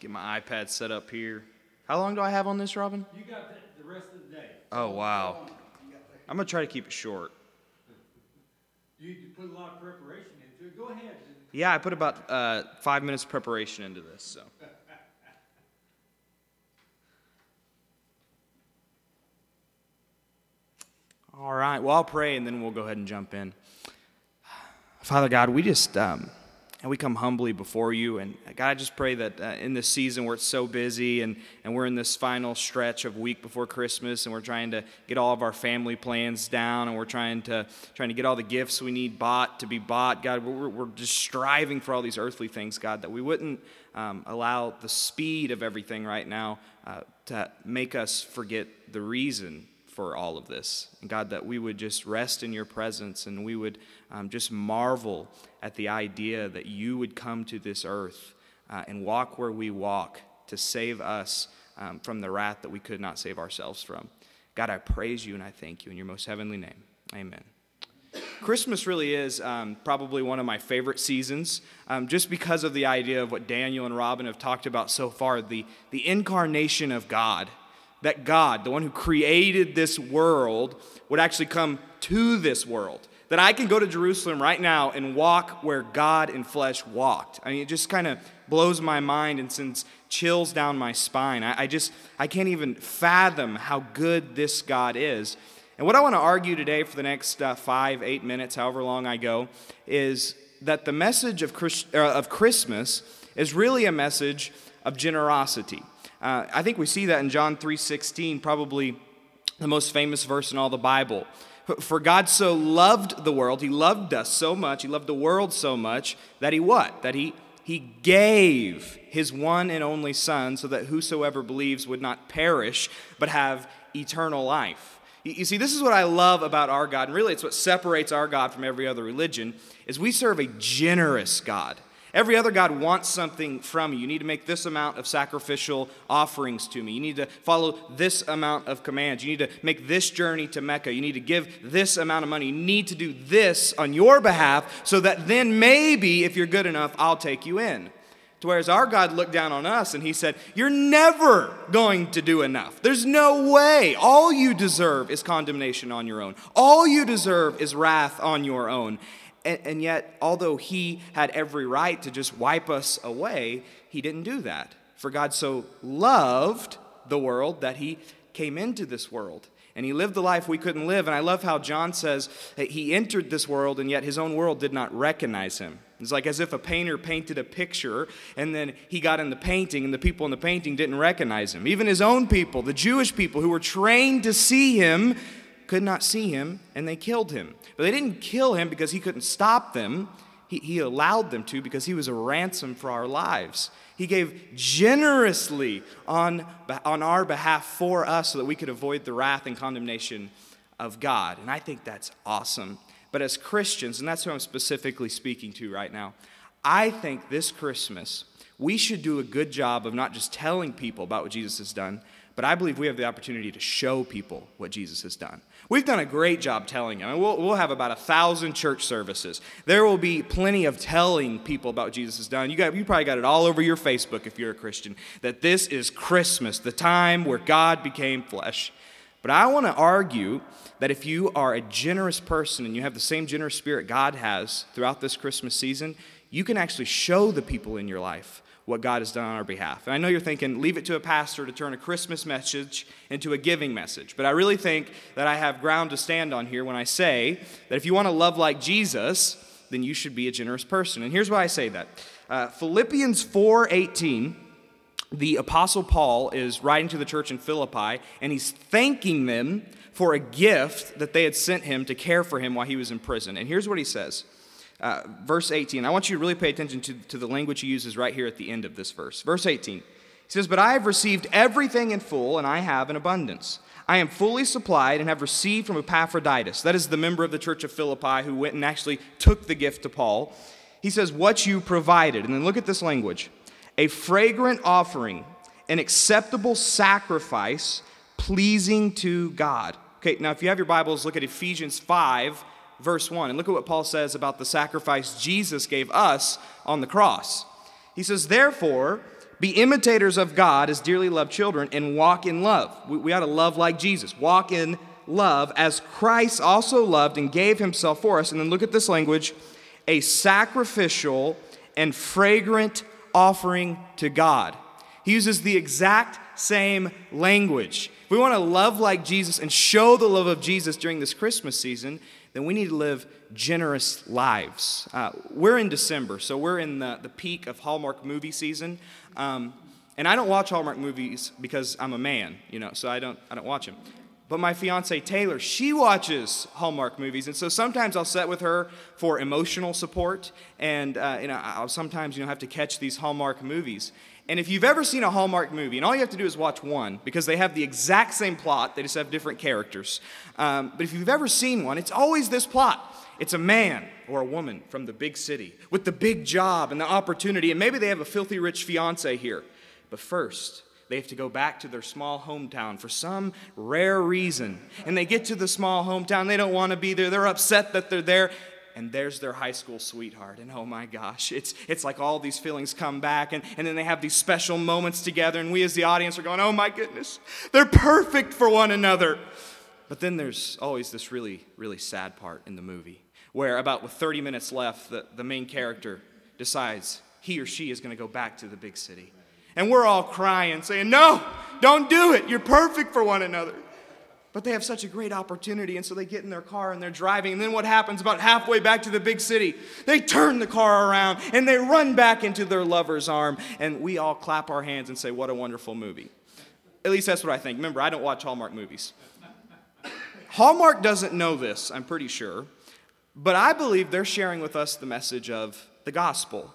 get my iPad set up here. How long do I have on this, Robin? You got the, the rest of the day. Oh, wow. I'm going to try to keep it short. You, you put a lot of preparation into it. Go ahead. Yeah, I put about uh, five minutes preparation into this, so. All right, well, I'll pray and then we'll go ahead and jump in. Father God, we just, um, and we come humbly before you. And God, I just pray that uh, in this season where it's so busy and, and we're in this final stretch of week before Christmas and we're trying to get all of our family plans down and we're trying to, trying to get all the gifts we need bought to be bought, God, we're, we're just striving for all these earthly things, God, that we wouldn't um, allow the speed of everything right now uh, to make us forget the reason for all of this. And God, that we would just rest in your presence and we would um, just marvel at the idea that you would come to this earth uh, and walk where we walk to save us um, from the wrath that we could not save ourselves from. God, I praise you and I thank you in your most heavenly name. Amen. Christmas really is um, probably one of my favorite seasons, um, just because of the idea of what Daniel and Robin have talked about so far the, the incarnation of God that God, the one who created this world, would actually come to this world. That I can go to Jerusalem right now and walk where God in flesh walked. I mean, it just kind of blows my mind and sends chills down my spine. I, I just, I can't even fathom how good this God is. And what I want to argue today for the next uh, five, eight minutes, however long I go, is that the message of, Christ, uh, of Christmas is really a message of generosity. Uh, I think we see that in John 3:16, probably the most famous verse in all the Bible. For God so loved the world, he loved us so much, he loved the world so much that he what? That he he gave his one and only son so that whosoever believes would not perish but have eternal life. You see, this is what I love about our God, and really it's what separates our God from every other religion, is we serve a generous God. Every other God wants something from you. You need to make this amount of sacrificial offerings to me. You need to follow this amount of commands. You need to make this journey to Mecca. You need to give this amount of money. You need to do this on your behalf so that then maybe, if you're good enough, I'll take you in. To whereas our God looked down on us and he said, You're never going to do enough. There's no way. All you deserve is condemnation on your own. All you deserve is wrath on your own. And, and, yet, although he had every right to just wipe us away, he didn't do that. For God so loved the world that he came into this world. And he lived the life we couldn't live. And I love how John says that he entered this world, and yet his own world did not recognize him. It's like as if a painter painted a picture, and then he got in the painting, and the people in the painting didn't recognize him. Even his own people, the Jewish people who were trained to see him, could not see him, and they killed him. But they didn't kill him because he couldn't stop them. He, he allowed them to because he was a ransom for our lives. He gave generously on, on our behalf for us so that we could avoid the wrath and condemnation of God. And I think that's awesome. But as Christians, and that's who I'm specifically speaking to right now, I think this Christmas we should do a good job of not just telling people about what Jesus has done, but I believe we have the opportunity to show people what Jesus has done. We've done a great job telling them. we'll, we'll have about a thousand church services. There will be plenty of telling people about Jesus has done. You, got, you probably got it all over your Facebook if you're a Christian that this is Christmas, the time where God became flesh. But I want to argue that if you are a generous person and you have the same generous spirit God has throughout this Christmas season, you can actually show the people in your life what God has done on our behalf. And I know you're thinking, leave it to a pastor to turn a Christmas message into a giving message. But I really think that I have ground to stand on here when I say that if you want to love like Jesus, then you should be a generous person. And here's why I say that. Uh, Philippians 4:18, the apostle Paul is writing to the church in Philippi, and he's thanking them for a gift that they had sent him to care for him while he was in prison. And here's what he says. Uh, verse 18. I want you to really pay attention to, to the language he uses right here at the end of this verse. Verse 18. He says, But I have received everything in full, and I have an abundance. I am fully supplied and have received from Epaphroditus. That is the member of the church of Philippi who went and actually took the gift to Paul. He says, What you provided. And then look at this language a fragrant offering, an acceptable sacrifice, pleasing to God. Okay, now if you have your Bibles, look at Ephesians 5, verse 1. And look at what Paul says about the sacrifice Jesus gave us on the cross. He says, Therefore, Be imitators of God as dearly loved children and walk in love. We, we ought to love like Jesus. Walk in love as Christ also loved and gave himself for us. And then look at this language a sacrificial and fragrant offering to God. He uses the exact same language. If we want to love like Jesus and show the love of Jesus during this Christmas season, then we need to live generous lives. Uh, we're in December, so we're in the, the peak of Hallmark movie season. Um, and I don't watch Hallmark movies because I'm a man, you know, so I don't, I don't watch them. But my fiance Taylor, she watches Hallmark movies, and so sometimes I'll sit with her for emotional support, and uh, you know I'll sometimes you know have to catch these Hallmark movies. And if you've ever seen a Hallmark movie, and all you have to do is watch one, because they have the exact same plot, they just have different characters. Um, but if you've ever seen one, it's always this plot. It's a man or a woman from the big city with the big job and the opportunity, and maybe they have a filthy rich fiance here. But first, they have to go back to their small hometown for some rare reason. And they get to the small hometown, they don't want to be there, they're upset that they're there, and there's their high school sweetheart. And oh my gosh, it's, it's like all these feelings come back, and, and then they have these special moments together, and we as the audience are going, oh my goodness, they're perfect for one another. But then there's always this really, really sad part in the movie where, about with 30 minutes left, the, the main character decides he or she is going to go back to the big city. And we're all crying, saying, No, don't do it. You're perfect for one another. But they have such a great opportunity, and so they get in their car and they're driving. And then what happens about halfway back to the big city? They turn the car around and they run back into their lover's arm, and we all clap our hands and say, What a wonderful movie. At least that's what I think. Remember, I don't watch Hallmark movies. Hallmark doesn't know this, I'm pretty sure, but I believe they're sharing with us the message of the gospel.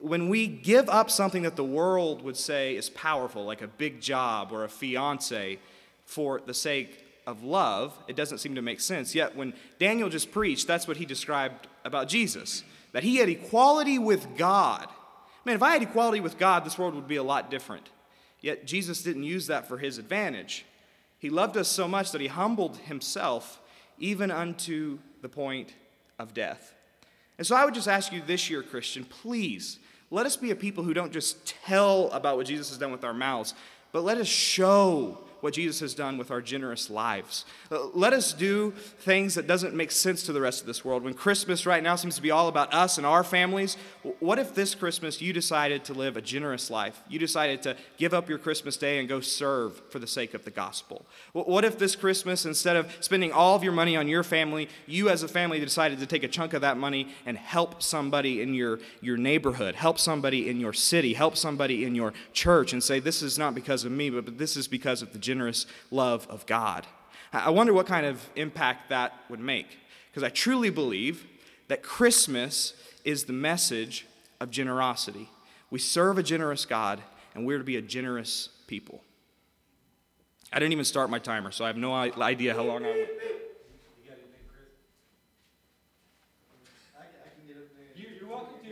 When we give up something that the world would say is powerful, like a big job or a fiance, for the sake of love, it doesn't seem to make sense. Yet, when Daniel just preached, that's what he described about Jesus that he had equality with God. Man, if I had equality with God, this world would be a lot different. Yet, Jesus didn't use that for his advantage. He loved us so much that he humbled himself even unto the point of death. And so I would just ask you this year, Christian, please let us be a people who don't just tell about what Jesus has done with our mouths, but let us show what Jesus has done with our generous lives. Uh, let us do things that doesn't make sense to the rest of this world. When Christmas right now seems to be all about us and our families, what if this Christmas you decided to live a generous life? You decided to give up your Christmas day and go serve for the sake of the gospel. What if this Christmas, instead of spending all of your money on your family, you as a family decided to take a chunk of that money and help somebody in your, your neighborhood, help somebody in your city, help somebody in your church, and say, This is not because of me, but this is because of the generous love of God. I wonder what kind of impact that would make. Because I truly believe that Christmas is the message of generosity. We serve a generous God, and we're to be a generous people. I didn't even start my timer, so I have no idea how long I went. You, you're welcome to,